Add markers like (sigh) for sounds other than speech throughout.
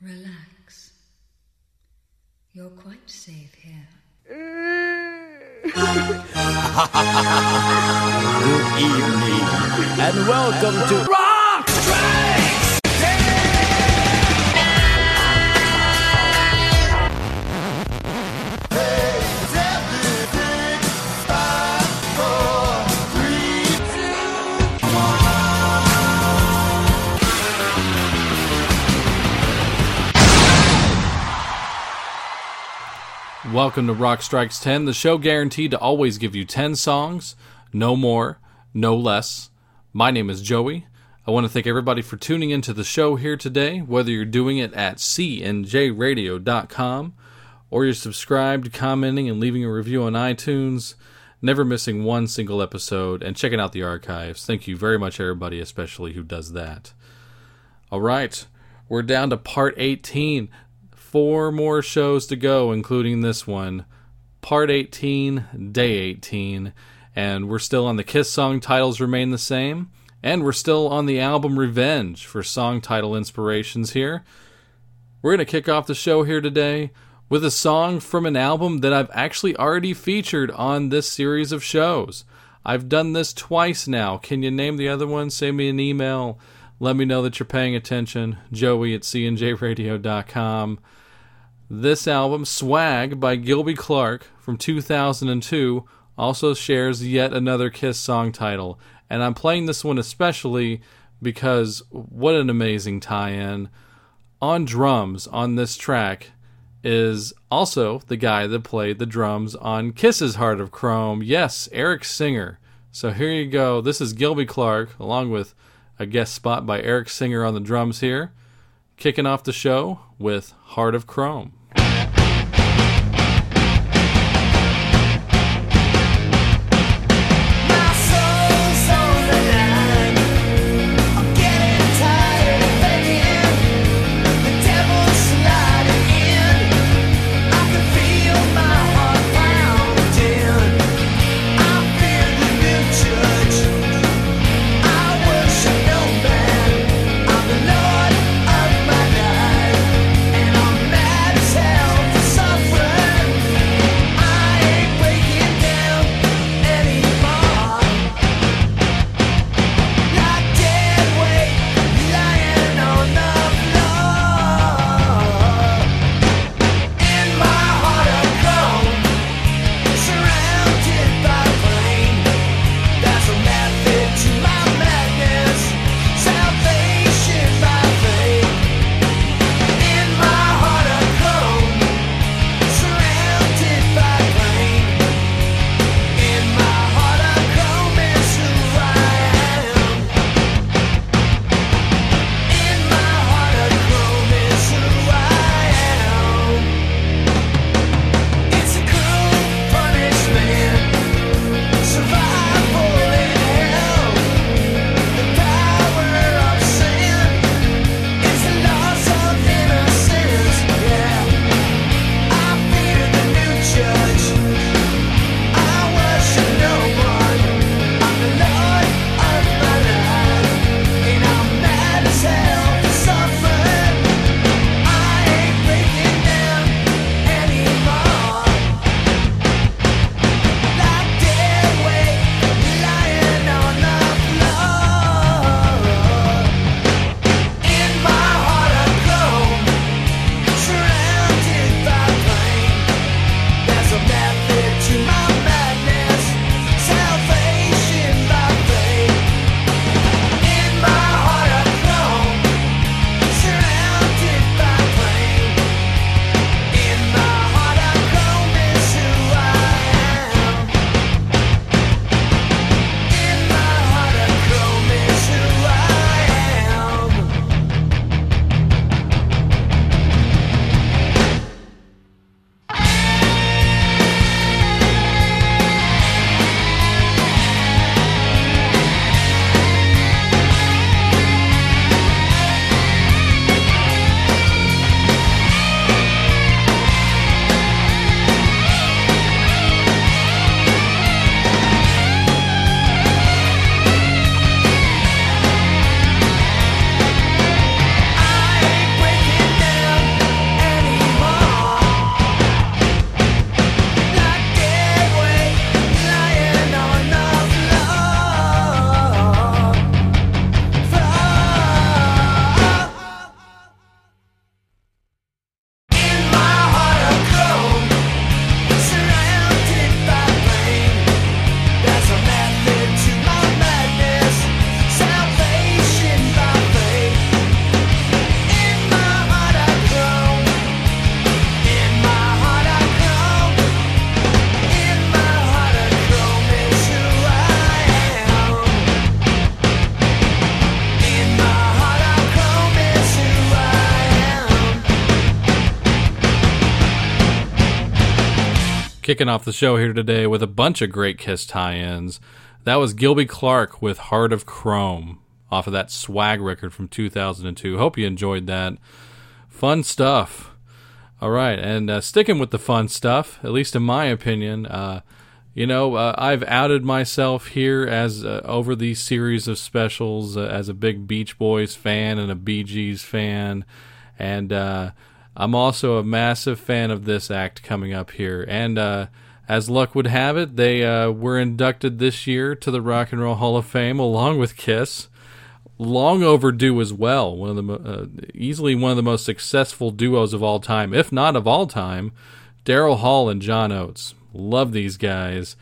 Relax. You're quite safe here. (laughs) Good evening, and welcome to Welcome to Rock Strikes 10, the show guaranteed to always give you 10 songs, no more, no less. My name is Joey. I want to thank everybody for tuning into the show here today, whether you're doing it at cnjradio.com or you're subscribed, commenting, and leaving a review on iTunes, never missing one single episode, and checking out the archives. Thank you very much, everybody, especially who does that. All right, we're down to part 18 four more shows to go, including this one. Part 18, day 18. And we're still on the Kiss song titles remain the same. And we're still on the album Revenge for song title inspirations here. We're going to kick off the show here today with a song from an album that I've actually already featured on this series of shows. I've done this twice now. Can you name the other one? Send me an email. Let me know that you're paying attention. Joey at cnjradio.com. This album, Swag by Gilby Clarke from 2002, also shares yet another Kiss song title. And I'm playing this one especially because what an amazing tie in. On drums on this track is also the guy that played the drums on Kiss's Heart of Chrome. Yes, Eric Singer. So here you go. This is Gilby Clarke, along with a guest spot by Eric Singer on the drums here, kicking off the show with Heart of Chrome. Kicking off the show here today with a bunch of great Kiss tie ins. That was Gilby Clarke with Heart of Chrome off of that swag record from 2002. Hope you enjoyed that. Fun stuff. All right, and uh, sticking with the fun stuff, at least in my opinion, uh, you know, uh, I've outed myself here as uh, over these series of specials uh, as a big Beach Boys fan and a Bee Gees fan, and uh, I'm also a massive fan of this act coming up here. And uh, as luck would have it, they uh, were inducted this year to the Rock and Roll Hall of Fame along with Kiss. Long overdue as well. One of the uh, easily one of the most successful duos of all time, if not of all time. Daryl Hall and John Oates. Love these guys.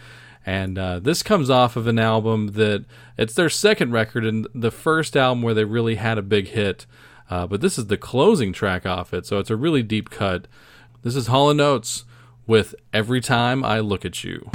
And uh, this comes off of an album that it's their second record and the first album where they really had a big hit. Uh, but this is the closing track off it, so it's a really deep cut. This is Hall & Oates with Every Time I Look at You.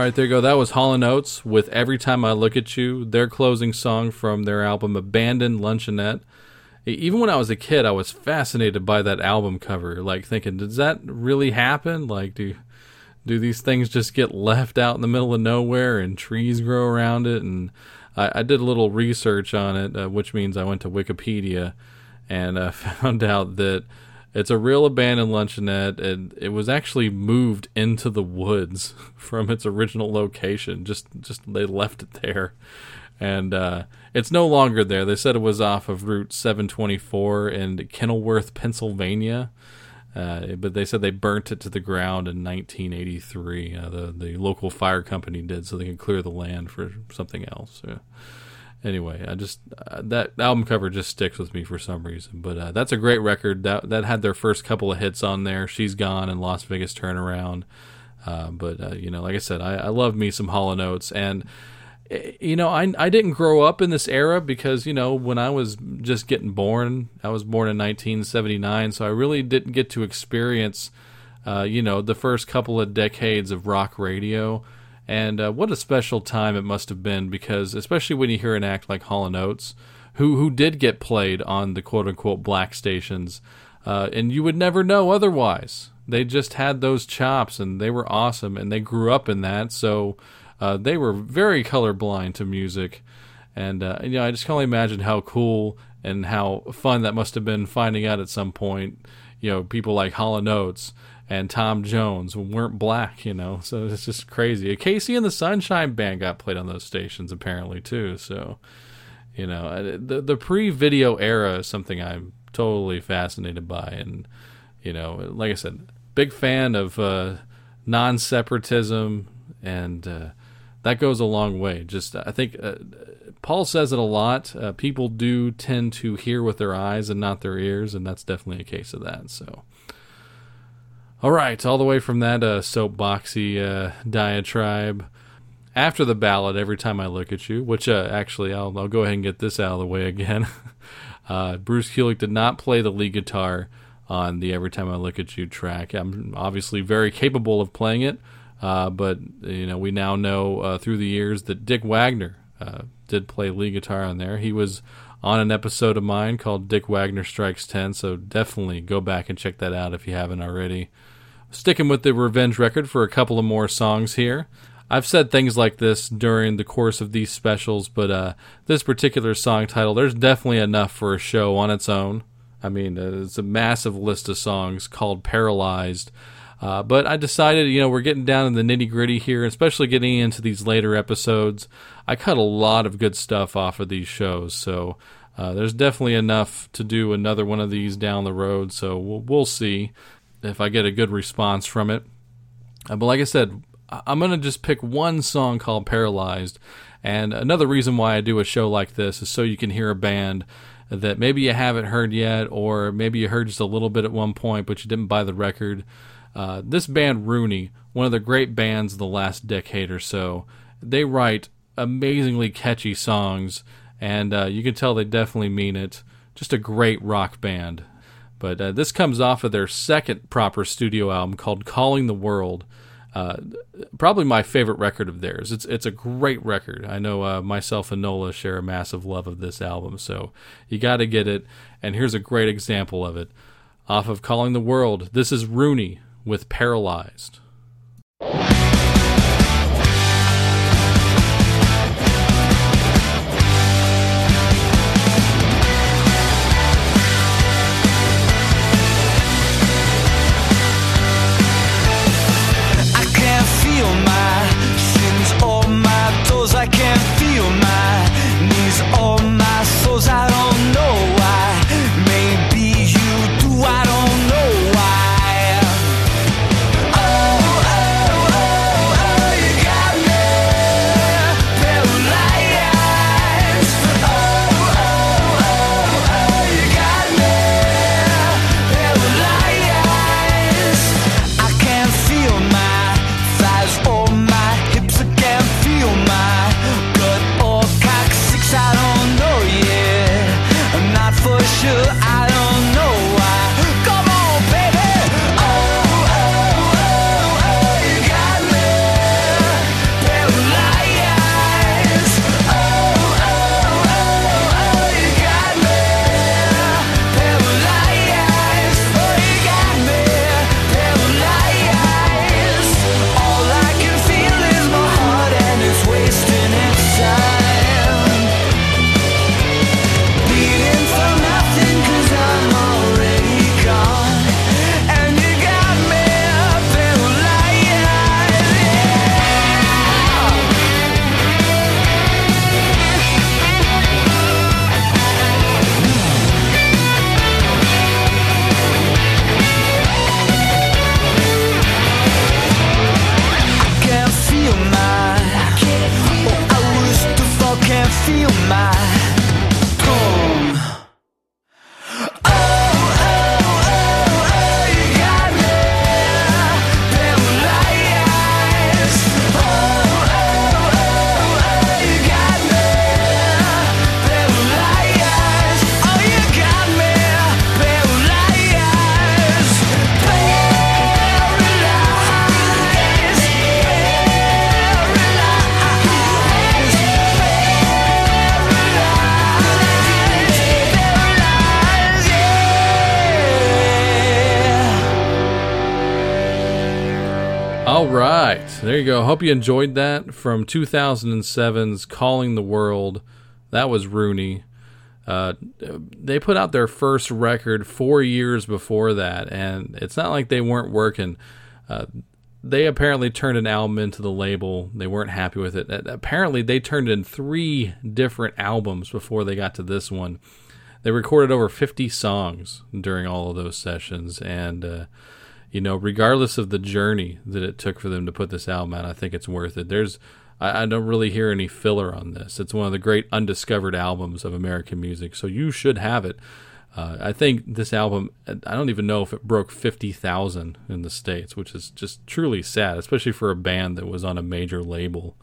Right, there you go. That was Hall & Oates with Every Time I Look at You, their closing song from their album Abandoned Luncheonette. Even when I was a kid, I was fascinated by that album cover, like thinking, does that really happen? Like, do do these things just get left out in the middle of nowhere and trees grow around it? And I, I did a little research on it, uh, which means I went to Wikipedia and uh, (laughs) found out that it's a real abandoned luncheonette, and it was actually moved into the woods (laughs) from its original location. Just, just they left it there, and uh, it's no longer there. They said it was off of Route 724 in Kenilworth, Pennsylvania. Uh, but they said they burnt it to the ground in 1983. Uh, the the local fire company did, so they could clear the land for something else. Yeah anyway, I just uh, that album cover just sticks with me for some reason. But uh, that's a great record. That that had their first couple of hits on there. She's gone and Las Vegas Turnaround. Uh, but uh, you know, like I said, I, I love me some Hall & Oates, and eh, you know, I I didn't grow up in this era because you know when I was just getting born, I was born in 1979, so I really didn't get to experience. Uh, you know, the first couple of decades of rock radio. And uh, what a special time it must have been because, especially when you hear an act like Hall & Oates, who, who did get played on the quote unquote black stations, uh, and you would never know otherwise. They just had those chops and they were awesome and they grew up in that. So uh, they were very colorblind to music. And, uh, you know, I just can only imagine how cool and how fun that must have been finding out at some point, you know, people like Hall & Oates and Tom Jones weren't black, you know. So it's just crazy. KC and the Sunshine Band got played on those stations apparently too. So, you know, the the pre-video era is something I'm totally fascinated by, and you know, like I said, big fan of uh, non-separatism, and uh, that goes a long way. Just I think. Uh, Paul says it a lot. Uh, people do tend to hear with their eyes and not their ears, and that's definitely a case of that. So, all right, all the way from that uh, soapboxy uh, diatribe. After the ballad, every time I look at you, which uh, actually I'll, I'll go ahead and get this out of the way again. (laughs) uh, Bruce Kulick did not play the lead guitar on the "Every Time I Look at You" track. I'm obviously very capable of playing it, uh, but you know we now know uh, through the years that Dick Wagner uh, did play lead guitar on there. He was on an episode of mine called Dick Wagner Strikes 10, so definitely go back and check that out if you haven't already. Sticking with the Revenge record for a couple of more songs here. I've said things like this during the course of these specials, but uh, this particular song title, there's definitely enough for a show on its own. I mean, uh, it's a massive list of songs called Paralyzed. Uh, but I decided, you know, we're getting down in the nitty gritty here, especially getting into these later episodes. I cut a lot of good stuff off of these shows, so uh, there's definitely enough to do another one of these down the road. So we'll, we'll see if I get a good response from it. Uh, but like I said, I'm going to just pick one song called Paralyzed. And another reason why I do a show like this is so you can hear a band that maybe you haven't heard yet, or maybe you heard just a little bit at one point, but you didn't buy the record. Uh, this band, Rooney, one of the great bands of the last decade or so, they write amazingly catchy songs, and uh, you can tell they definitely mean it. Just a great rock band. But uh, this comes off of their second proper studio album called Calling the World. Uh, probably my favorite record of theirs. It's it's a great record. I know uh, myself and Nola share a massive love of this album, so you got to get it. And here's a great example of it. Off of Calling the World, this is Rooney with Paralyzed. You go. Hope you enjoyed that from 2007's "Calling the World." That was Rooney. Uh, they put out their first record four years before that, and it's not like they weren't working. Uh, they apparently turned an album into the label. They weren't happy with it. Uh, Apparently, they turned in three different albums before they got to this one. They recorded over 50 songs during all of those sessions, and uh, you know, regardless of the journey that it took for them to put this album out, I think it's worth it. There's, I, I don't really hear any filler on this. It's one of the great undiscovered albums of American music, so you should have it. Uh, I think this album, I don't even know if it broke 50,000 in the States, which is just truly sad, especially for a band that was on a major label.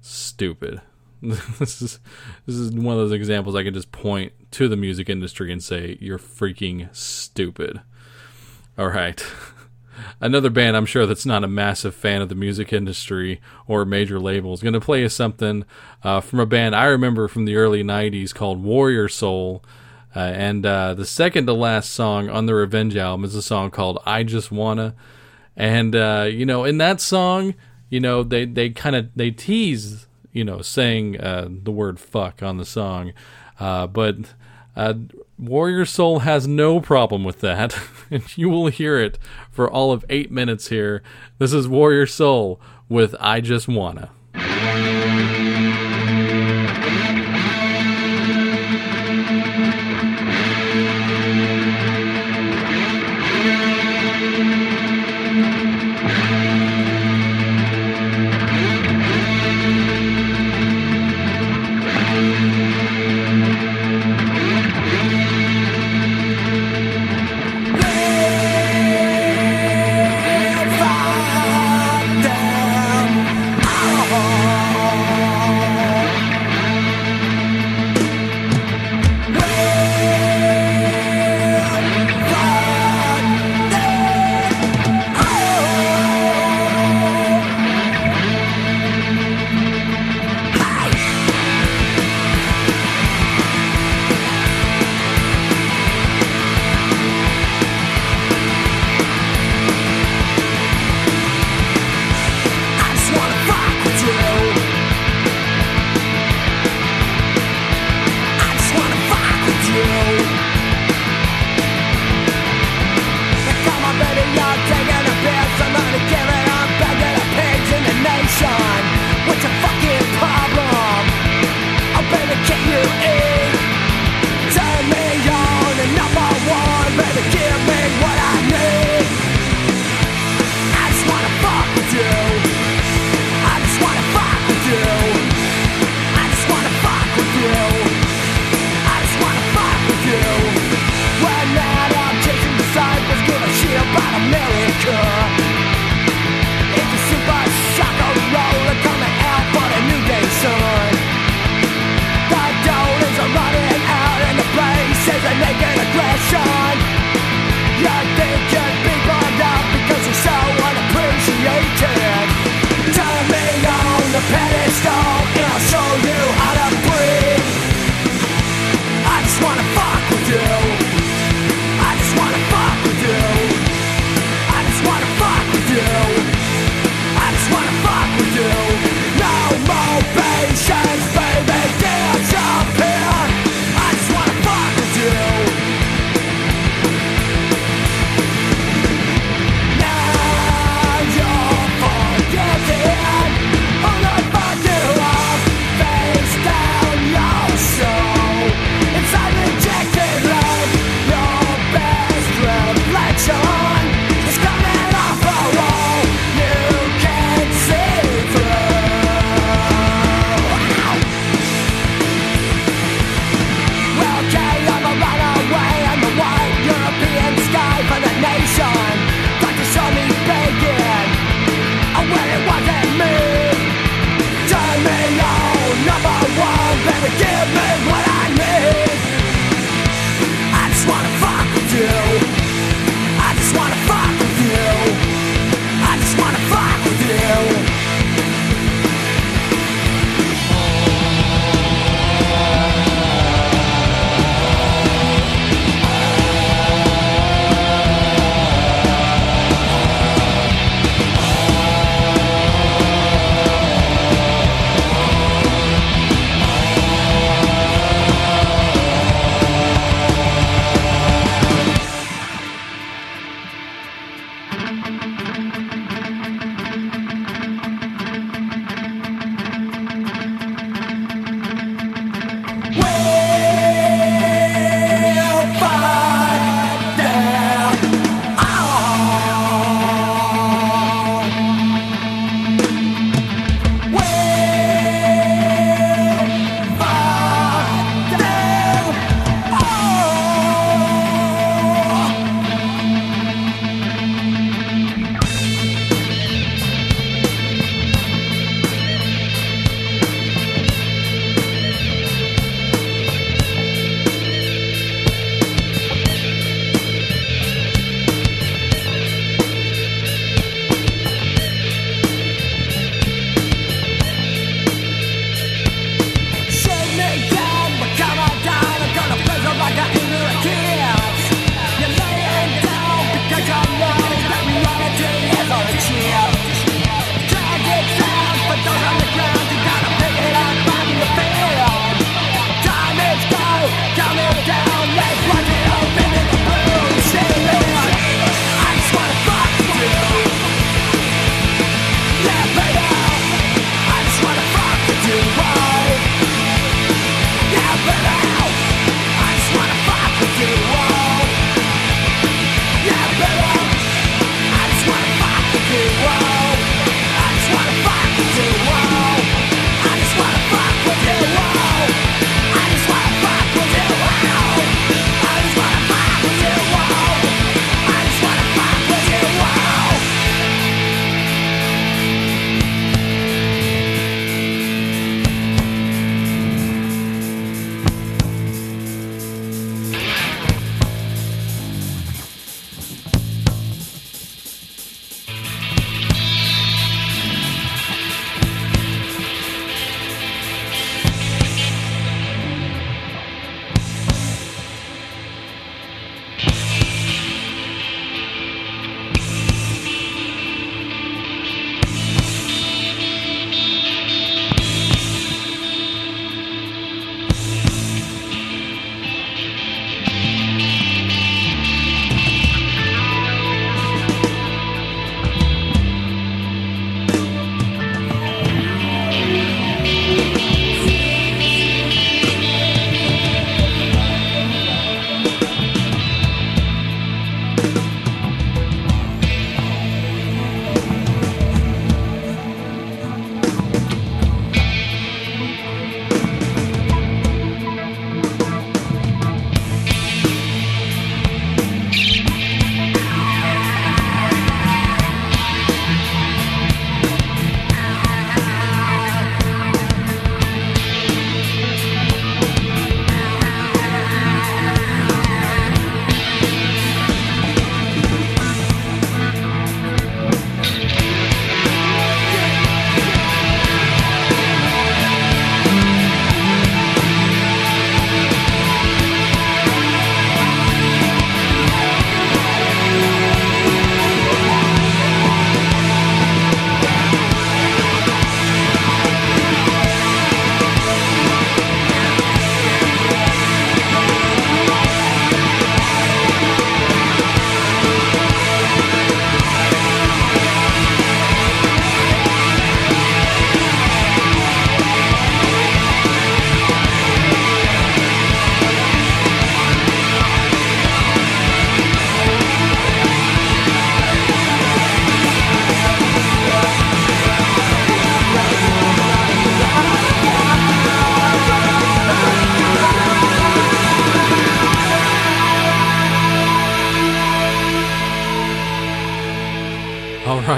Stupid. (laughs) this is this is one of those examples I can just point to the music industry and say you're freaking stupid. All right. (laughs) Another band I'm sure that's not a massive fan of the music industry or major labels going to play us something uh, from a band I remember from the early 90s called Warrior Soul. Uh, and uh, the second to last song on the Revenge album is a song called I Just Wanna. And, uh, you know, in that song, you know, they, they kind of, they tease, you know, saying uh, the word fuck on the song. Uh, but Warrior Soul has no problem with that. (laughs) and you will hear it for all of eight minutes here. This is Warrior Soul with I Just Wanna.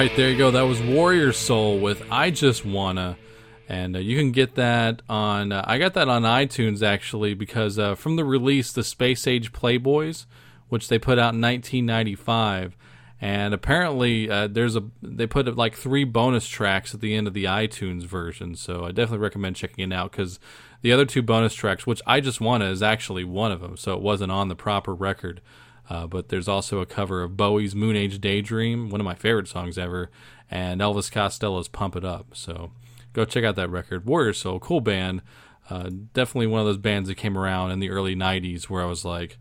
Right, there you go. That was Warrior Soul with I Just Wanna. And uh, you can get that on. Uh, I got that on iTunes actually because uh, from the release, the Space Age Playboys, which they put out in 1995, and apparently uh, there's a they put like three bonus tracks at the end of the iTunes version. So I definitely recommend checking it out because the other two bonus tracks, which I just wanna, is actually one of them. So it wasn't on the proper record. Uh, but there's also a cover of Bowie's Moon Age Daydream, one of my favorite songs ever, and Elvis Costello's Pump It Up. So go check out that record. Warrior Soul, cool band. Uh, definitely one of those bands that came around in the early 90s where I was like,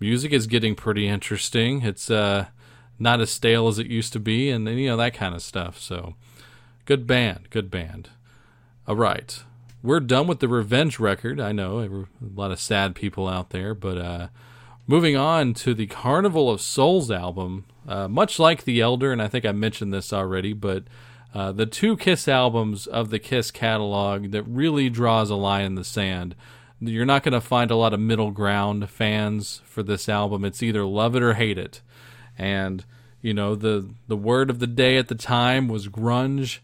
music is getting pretty interesting. It's uh, not as stale as it used to be, and, you know, that kind of stuff. So good band, good band. All right. We're done with the Revenge record. I know a lot of sad people out there, but uh, moving on to the Carnival of Souls album, uh, much like The Elder, and I think I mentioned this already, but uh, the two Kiss albums of the Kiss catalog that really draws a line in the sand. You're not going to find a lot of middle ground fans for this album. It's either love it or hate it. And, you know, the, the word of the day at the time was grunge,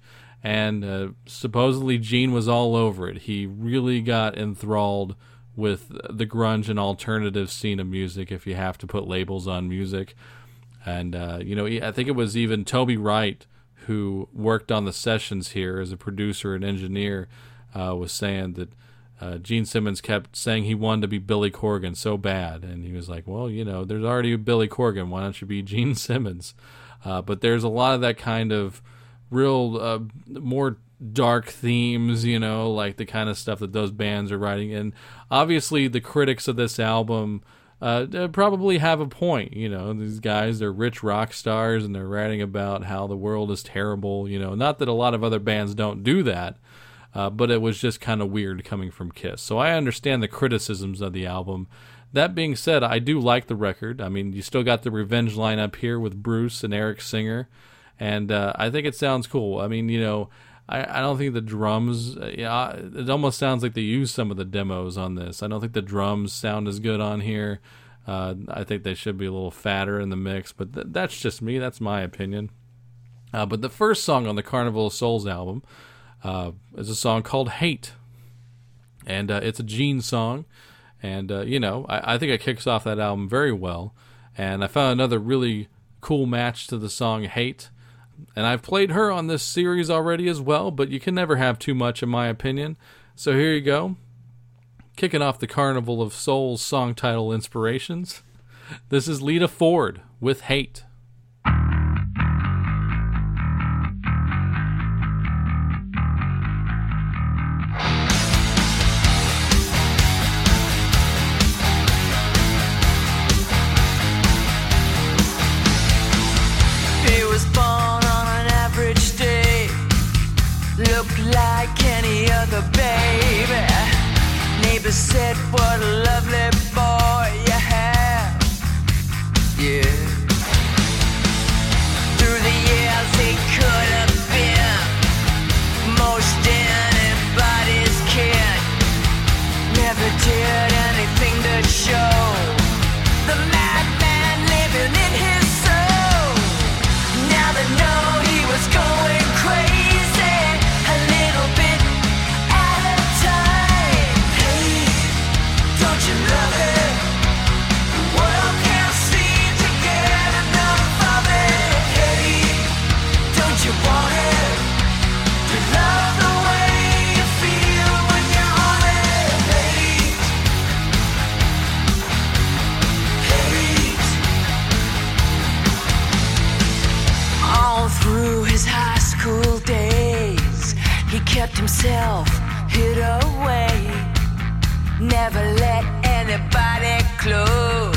and uh, supposedly Gene was all over it. He really got enthralled with the grunge and alternative scene of music, if you have to put labels on music. And, uh, you know, I think it was even Toby Wright who worked on the sessions here as a producer and engineer, uh, was saying that uh, Gene Simmons kept saying he wanted to be Billy Corgan so bad, and he was like, "Well, you know, there's already a Billy Corgan. Why don't you be (laughs) Gene Simmons?" Uh, but there's a lot of that kind of real uh, more dark themes, you know, like the kind of stuff that those bands are writing. And obviously, the critics of this album uh, probably have a point. You know, these guys, they're rich rock stars and they're writing about how the world is terrible. You know, not that a lot of other bands don't do that, uh, but it was just kind of weird coming from Kiss. So I understand the criticisms of the album. That being said, I do like the record. I mean, you still got the Revenge lineup here with Bruce and Eric Singer, and uh, I think it sounds cool. I mean, you know. I, I don't think the drums. Uh, yeah, it almost sounds like they used some of the demos on this. I don't think the drums sound as good on here. Uh, I think they should be a little fatter in the mix, but th- that's just me. That's my opinion. Uh, but the first song on the Carnival of Souls album uh, is a song called "Hate," and uh, it's a Gene song. And uh, you know, I, I think it kicks off that album very well. And I found another really cool match to the song "Hate." And I've played her on this series already as well, but you can never have too much, in my opinion. So here you go. Kicking off the Carnival of Souls song title inspirations. This is Lita Ford with Hate. Kept himself hid away. Never let anybody close.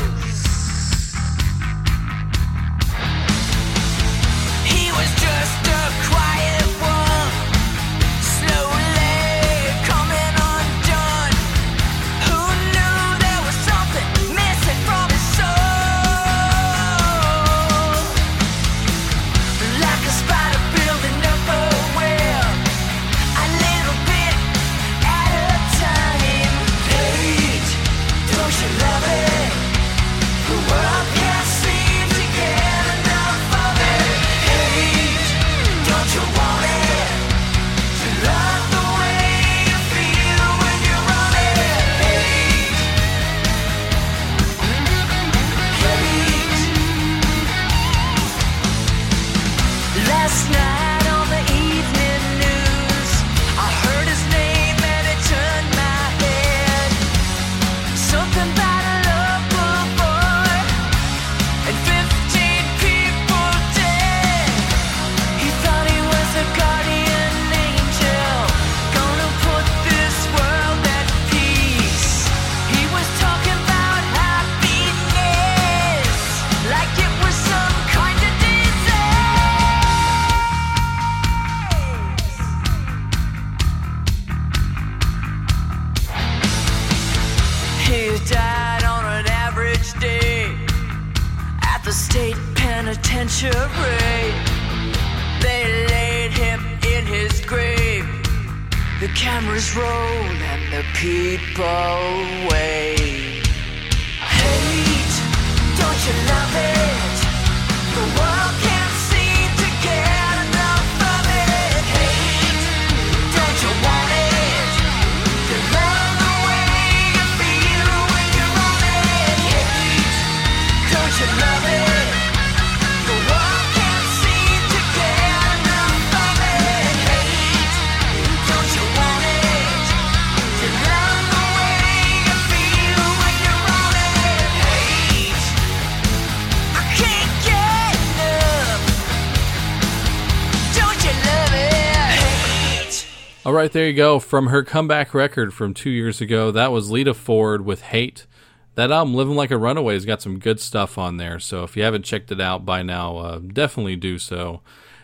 There you go. From her comeback record from two years ago, that was Lita Ford with Hate. That album, Living Like a Runaway, has got some good stuff on there. So if you haven't checked it out by now, uh, definitely do so.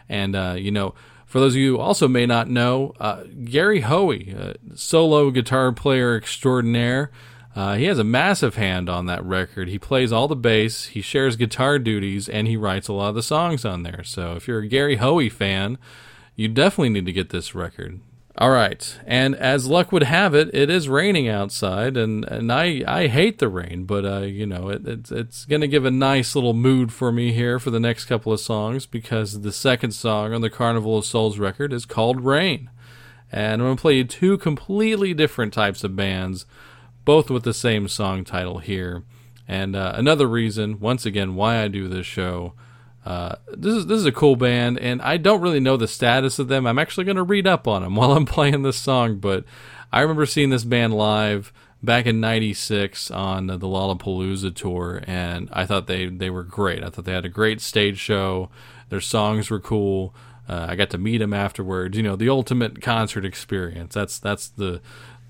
And, uh, you know, for those of you who also may not know, uh, Gary Hoey, uh, solo guitar player extraordinaire, uh, he has a massive hand on that record. He plays all the bass, he shares guitar duties, and he writes a lot of the songs on there. So if you're a Gary Hoey fan, you definitely need to get this record. All right, and as luck would have it, it is raining outside, and, and I, I hate the rain, but uh, you know it, it's it's gonna give a nice little mood for me here for the next couple of songs because the second song on the Carnival of Souls record is called Rain, and I'm gonna play you two completely different types of bands, both with the same song title here, and uh, another reason, once again, why I do this show. Uh, this is this is a cool band, and I don't really know the status of them. I'm actually going to read up on them (laughs) while I'm playing this song. But I remember seeing this band live back in '96 on the Lollapalooza tour, and I thought they they were great. I thought they had a great stage show. Their songs were cool. Uh, I got to meet them afterwards. You know, the ultimate concert experience. That's that's the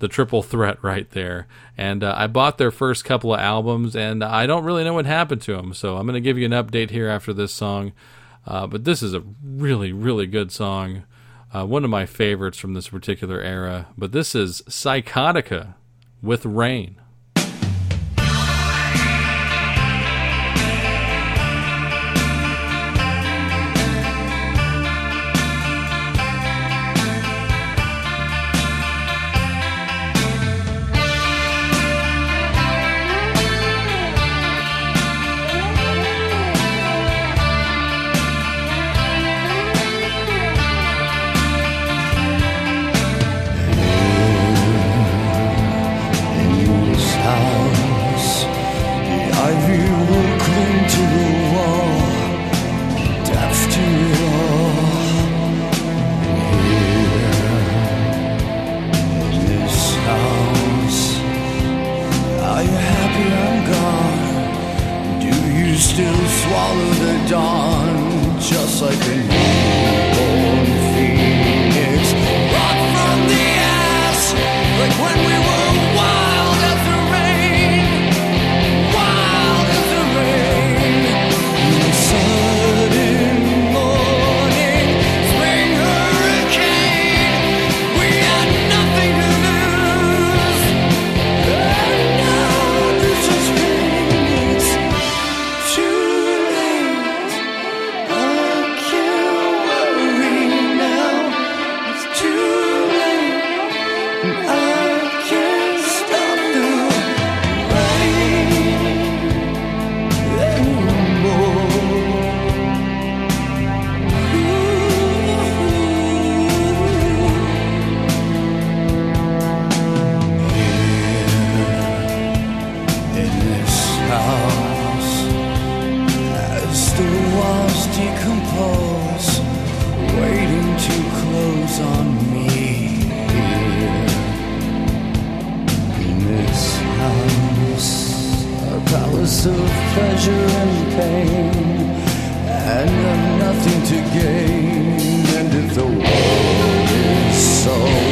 the triple threat right there. And uh, I bought their first couple of albums, and I don't really know what happened to them. So I'm going to give you an update here after this song. Uh, but this is a really, really good song. Uh, one of my favorites from this particular era. But this is Psychotica with Rain. And I've nothing to gain. And if the world is so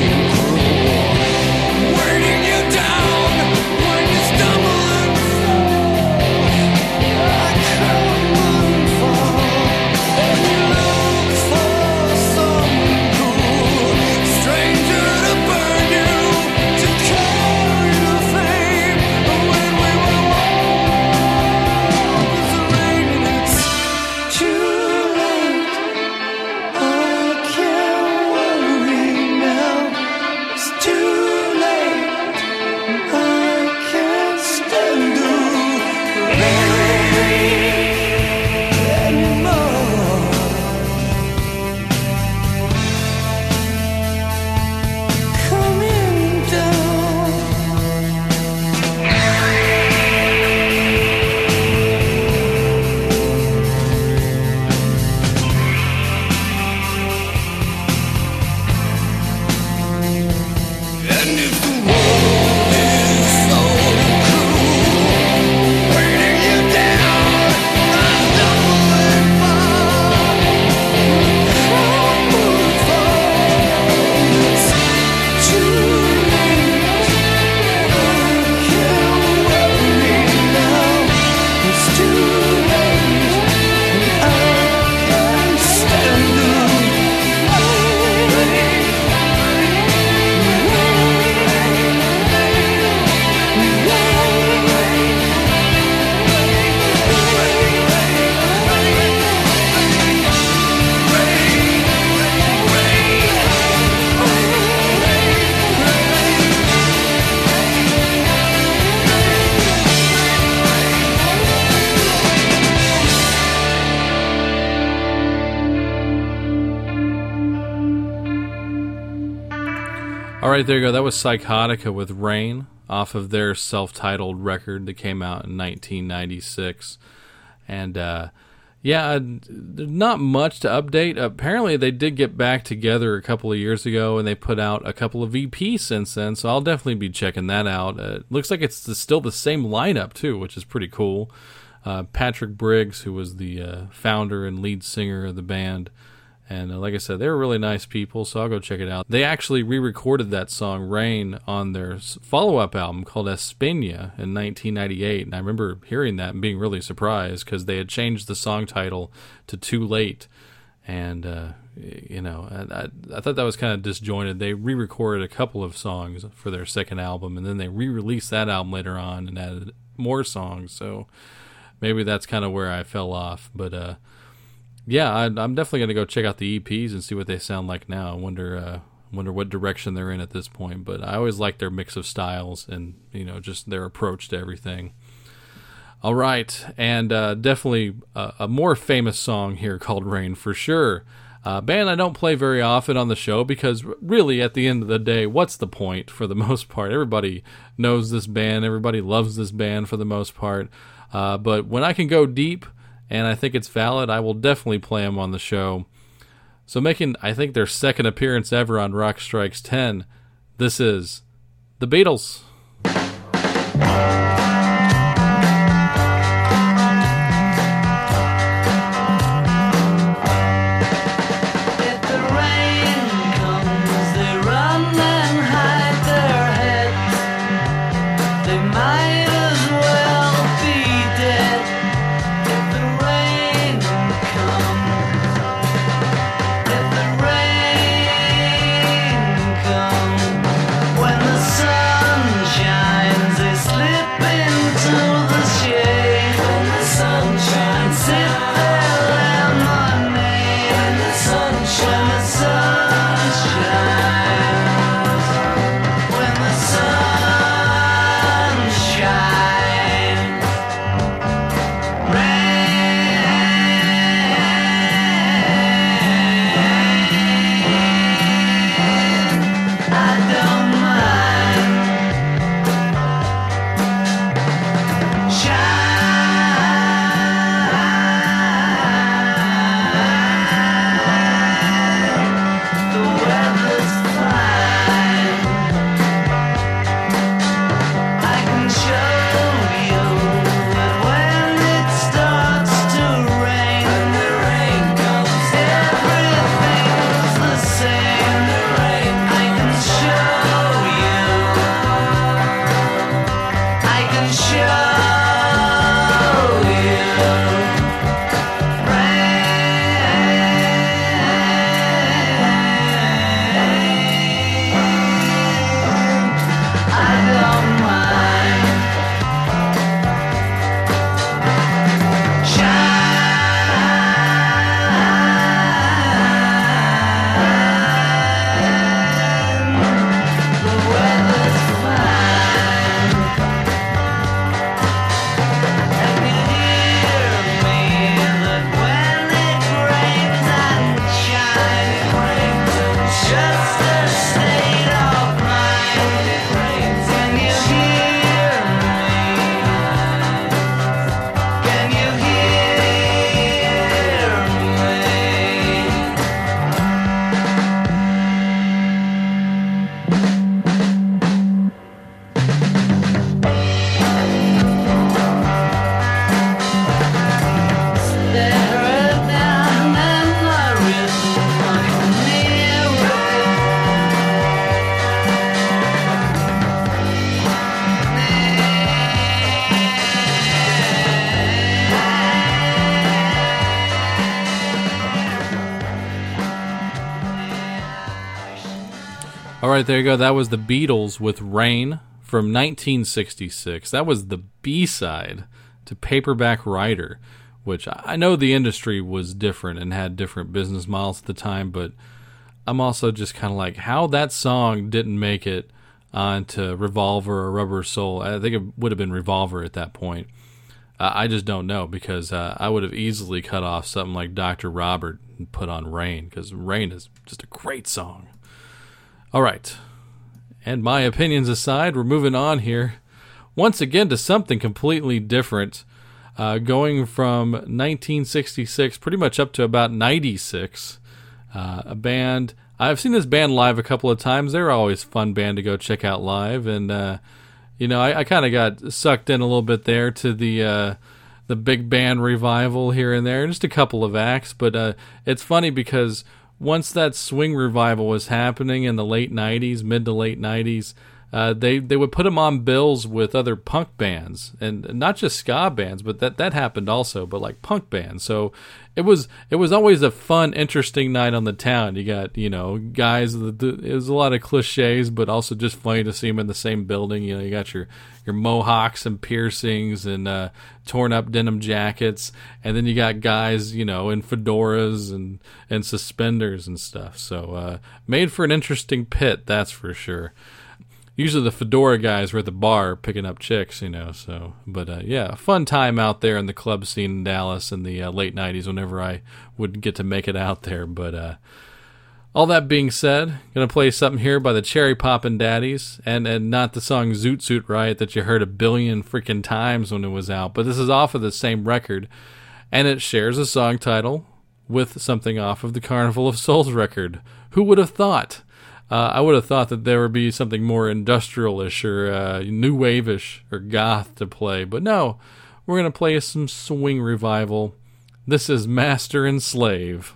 right, there you go. That was Psychotica with Rain off of their self titled record that came out in 1996. And, uh, yeah, not much to update. Apparently, they did get back together a couple of years ago and they put out a couple of EPs since then. So I'll definitely be checking that out. Uh, it looks like it's still the same lineup, too, which is pretty cool. Uh, Patrick Briggs, who was the uh, founder and lead singer of the band. And uh, like I said, they were really nice people, so I'll go check it out. They actually re recorded that song, Rain, on their follow up album called Espina in 1998. And I remember hearing that and being really surprised because they had changed the song title to Too Late. And, uh, you know, I, I, I thought that was kind of disjointed. They re recorded a couple of songs for their second album, and then they re released that album later on and added more songs. So maybe that's kind of where I fell off. But, uh, yeah, I, I'm definitely going to go check out the EPs and see what they sound like now. I wonder, uh, wonder what direction they're in at this point. But I always like their mix of styles and you know just their approach to everything. All right, and uh, definitely a, a more famous song here called "Rain" for sure. Uh, band I don't play very often on the show because really, at the end of the day, what's the point for the (laughs) most part? Everybody knows this band, everybody loves this band for the most part. Uh, but when I can go deep and I think it's valid, I will definitely play them on the show. So, making, I think, their second appearance ever on Rock Strikes 10, this is the Beatles. Right, there you go. That was the Beatles with Rain from 1966. That was the B side to Paperback Writer, which I know the industry was different and had different business models at the time, but I'm also just kind of like how that song didn't make it onto Revolver or Rubber Soul. I think it would have been Revolver at that point. Uh, I just don't know because uh, I would have easily cut off something like Dr. Robert and put on Rain because Rain is just a great song. All right. And my opinions aside, we're moving on here once again to something completely different. Uh, going from 1966 pretty much up to about 96. Uh, a band, I've seen this band live a couple of times. They're always fun band to go check out live. And, uh, you know, I, I kind of got sucked in a little bit there to the. Uh, the big band revival here and there, just a couple of acts. But uh, it's funny because once that swing revival was happening in the late '90s, mid to late '90s, uh, they they would put them on bills with other punk bands and not just ska bands, but that that happened also, but like punk bands. So it was it was always a fun, interesting night on the town. You got you know guys. It was a lot of cliches, but also just funny to see them in the same building. You know, you got your your mohawks and piercings and uh, torn up denim jackets, and then you got guys you know in fedoras and and suspenders and stuff. So uh, made for an interesting pit, that's for sure usually the fedora guys were at the bar picking up chicks, you know. So, but uh, yeah, fun time out there in the club scene in Dallas in the uh, late '90s. Whenever I would get to make it out there, but uh, all that being said, gonna play something here by the Cherry Poppin' Daddies, and and not the song "Zoot Suit Riot" that you heard a billion freaking times when it was out, but this is off of the same record, and it shares a song title with something off of the Carnival of Souls record. Who would have thought? Uh, I would have thought that there would be something more industrialish or uh, new wave-ish or goth to play, but no, we're gonna play some swing revival. This is Master and Slave.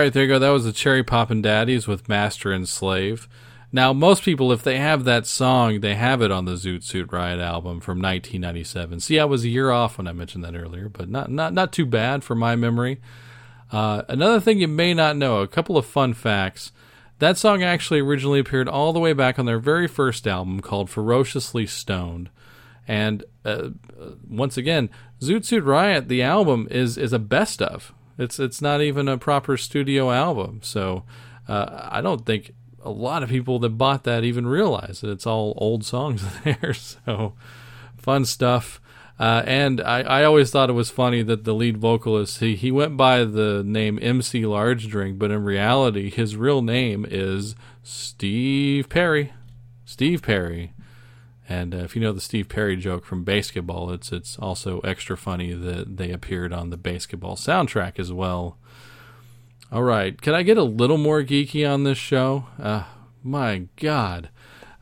Right, there you go. That was the Cherry Poppin' Daddies with Master and Slave. Now, most people, if they have that song, they have it on the Zoot Suit Riot album from 1997. See, I was a year off when I mentioned that earlier, but not not not too bad for my memory. Uh, another thing you may not know, a couple of fun facts. That song actually originally appeared all the way back on their very first album called Ferociously Stoned. And uh, uh, once again, Zoot Suit Riot, the album is is a best of. It's it's not even a proper studio album. So uh, I don't think a lot of people that bought that even realize that it's all old songs (laughs) there. So fun stuff. Uh, and I, I always thought it was funny that the lead vocalist he, he went by the name MC Large Drink, but in reality his real name is Steve Perry. Steve Perry. And uh, if you know the Steve Perry joke from basketball, it's it's also extra funny that they appeared on the basketball soundtrack as well. All right, can I get a little more geeky on this show? Uh, my God!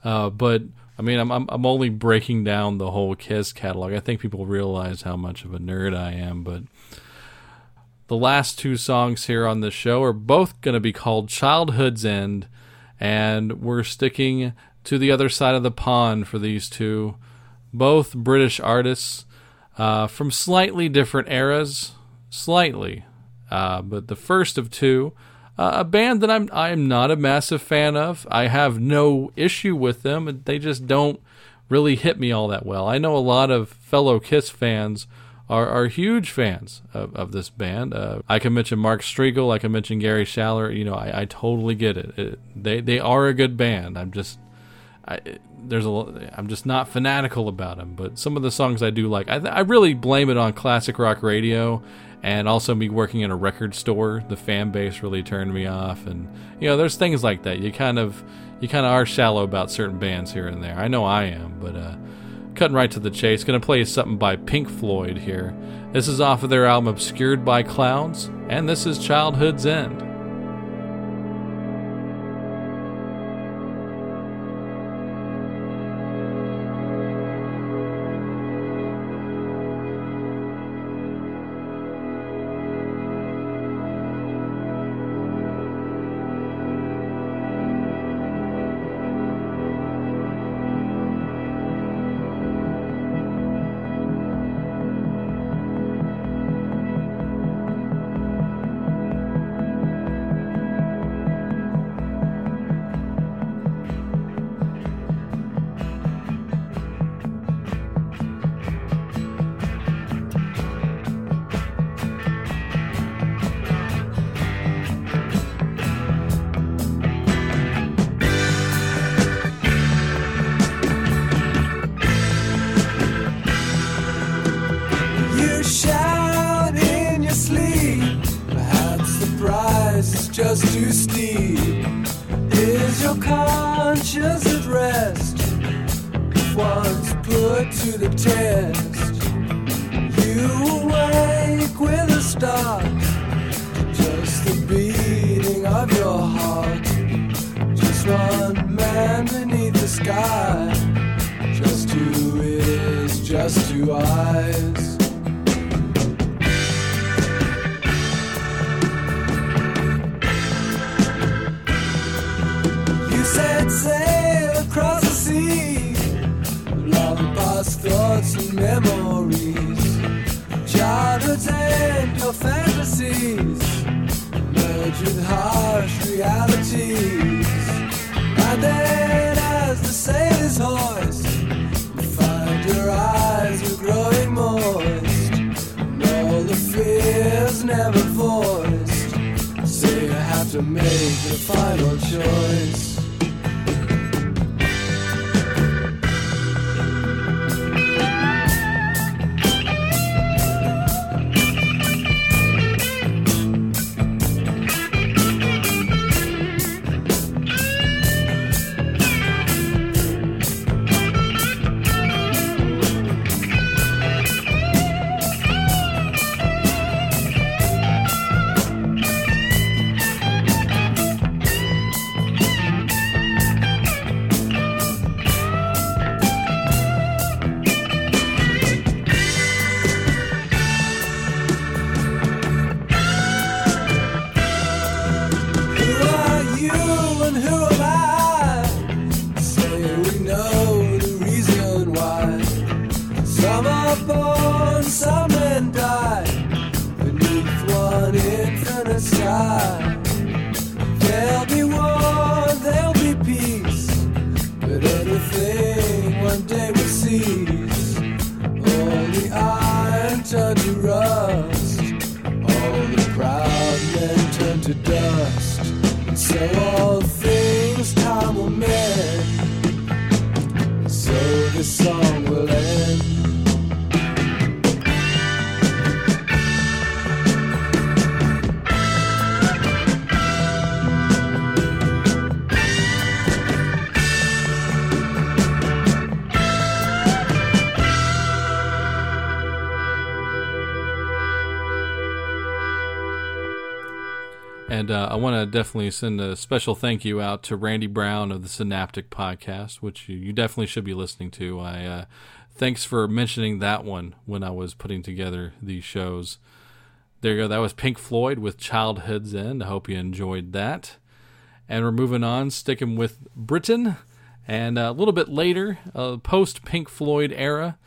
Uh, but I mean, I'm, I'm I'm only breaking down the whole Kiss catalog. I think people realize how much of a nerd I am, but the last two songs here on the show are both going to be called Childhood's End, and we're sticking to the other side of the pond for these two. Both British artists uh, from slightly different eras, slightly. Uh, but the first of two, uh, a band that I'm I am not a massive fan of. I have no issue with them. They just don't really hit me all that well. I know a lot of fellow Kiss fans are, are huge fans of, of this band. Uh, I can mention Mark Strigl. I can mention Gary Schaller. You know, I, I totally get it. it. They they are a good band. I'm just I, there's a I'm just not fanatical about them, but some of the songs I do like. I, I really blame it on classic rock radio, and also me working in a record store. The fan base really turned me off, and you know, there's things like that. You kind of you kind of are shallow about certain bands here and there. I know I am, but uh, cutting right to the chase, gonna play something by Pink Floyd here. This is off of their album Obscured by Clouds, and this is Childhood's End. Hoist, you find your eyes are growing moist, and all the fears never voiced. So you have to make the final choice. Uh, I want to definitely send a special thank you out to Randy Brown of the Synaptic Podcast, which you, you definitely should be listening to. I uh, thanks for mentioning that one when I was putting together these shows. There you go. That was Pink Floyd with Childhood's End. I hope you enjoyed that. And we're moving on, sticking with Britain. And uh, a little bit later, uh, post Pink Floyd era,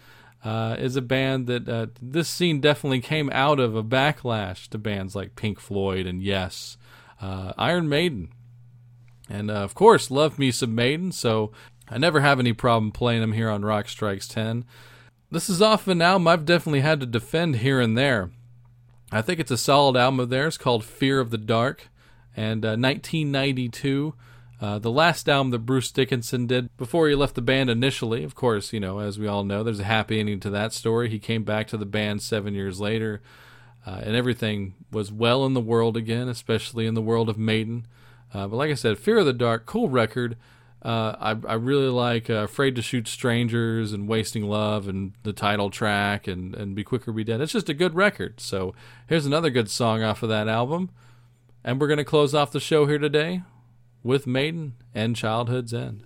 uh, is a band that uh, this scene definitely came out of a backlash to bands like Pink Floyd and Yes, uh, Iron Maiden. And uh, of course, love me some Maiden, so I never have any problem playing them here on Rock Strikes 10. This is off an album I've definitely had to defend here and there. I think it's a solid album of theirs called Fear of the Dark, and uh, 1992. Uh, the last album that Bruce Dickinson did before he left the band initially. Of course, you know, as we all know, there's a happy ending to that story. He came back to the band seven years later, uh, and everything was well in the world again, especially in the world of Maiden. Uh, but like I said, Fear of the Dark, cool record. Uh, I, I really like uh, Afraid to Shoot Strangers and Wasting Love and the title track and, and Be Quick or Be Dead. It's just a good record. So here's another good song off of that album. And we're going to close off the show here today with Maiden and Childhood's End.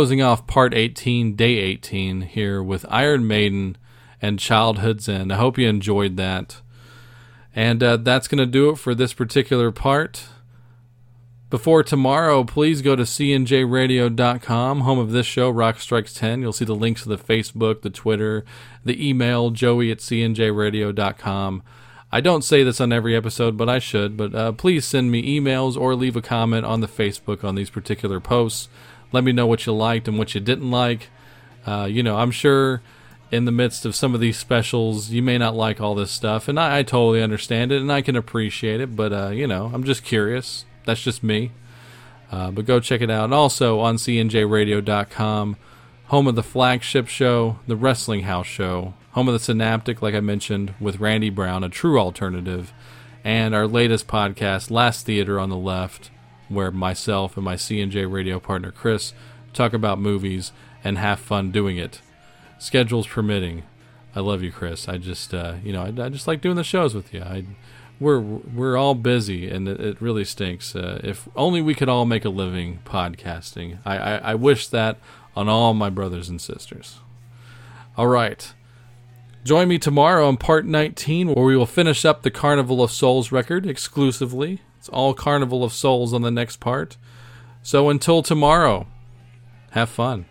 Closing off part 18, day 18, here with Iron Maiden and Childhood's End. I hope you enjoyed that. And uh, that's going to do it for this particular part. Before tomorrow, please go to cnjradio.com, home of this show, Rock Strikes 10. You'll see the links to the Facebook, the Twitter, the email, joey at cnjradio.com. I don't say this on every episode, but I should. But uh, please send me emails or leave a comment on the Facebook on these particular posts. Let me know what you liked and what you didn't like. Uh, you know, I'm sure in the midst of some of these specials, you may not like all this stuff, and I, I totally understand it and I can appreciate it. But uh, you know, I'm just curious. That's just me. Uh, but go check it out. And also on cnjradio.com, home of the flagship show, the Wrestling House show, home of the Synaptic, like I mentioned, with Randy Brown, a true alternative, and our latest podcast, Last Theater on the Left, where myself and my CNJ radio partner Chris talk about movies and have fun doing it. Schedules permitting. I love you, Chris. I just, uh, you know, I, I just like doing the shows with you. I, we're we're all busy, and it, it really stinks. Uh, if only we could all make a living podcasting. I, I, I wish that on all my brothers and sisters. All right. Join me tomorrow on part 19, where we will finish up the Carnival of Souls record exclusively. It's all Carnival of Souls on the next part. So until tomorrow, have fun.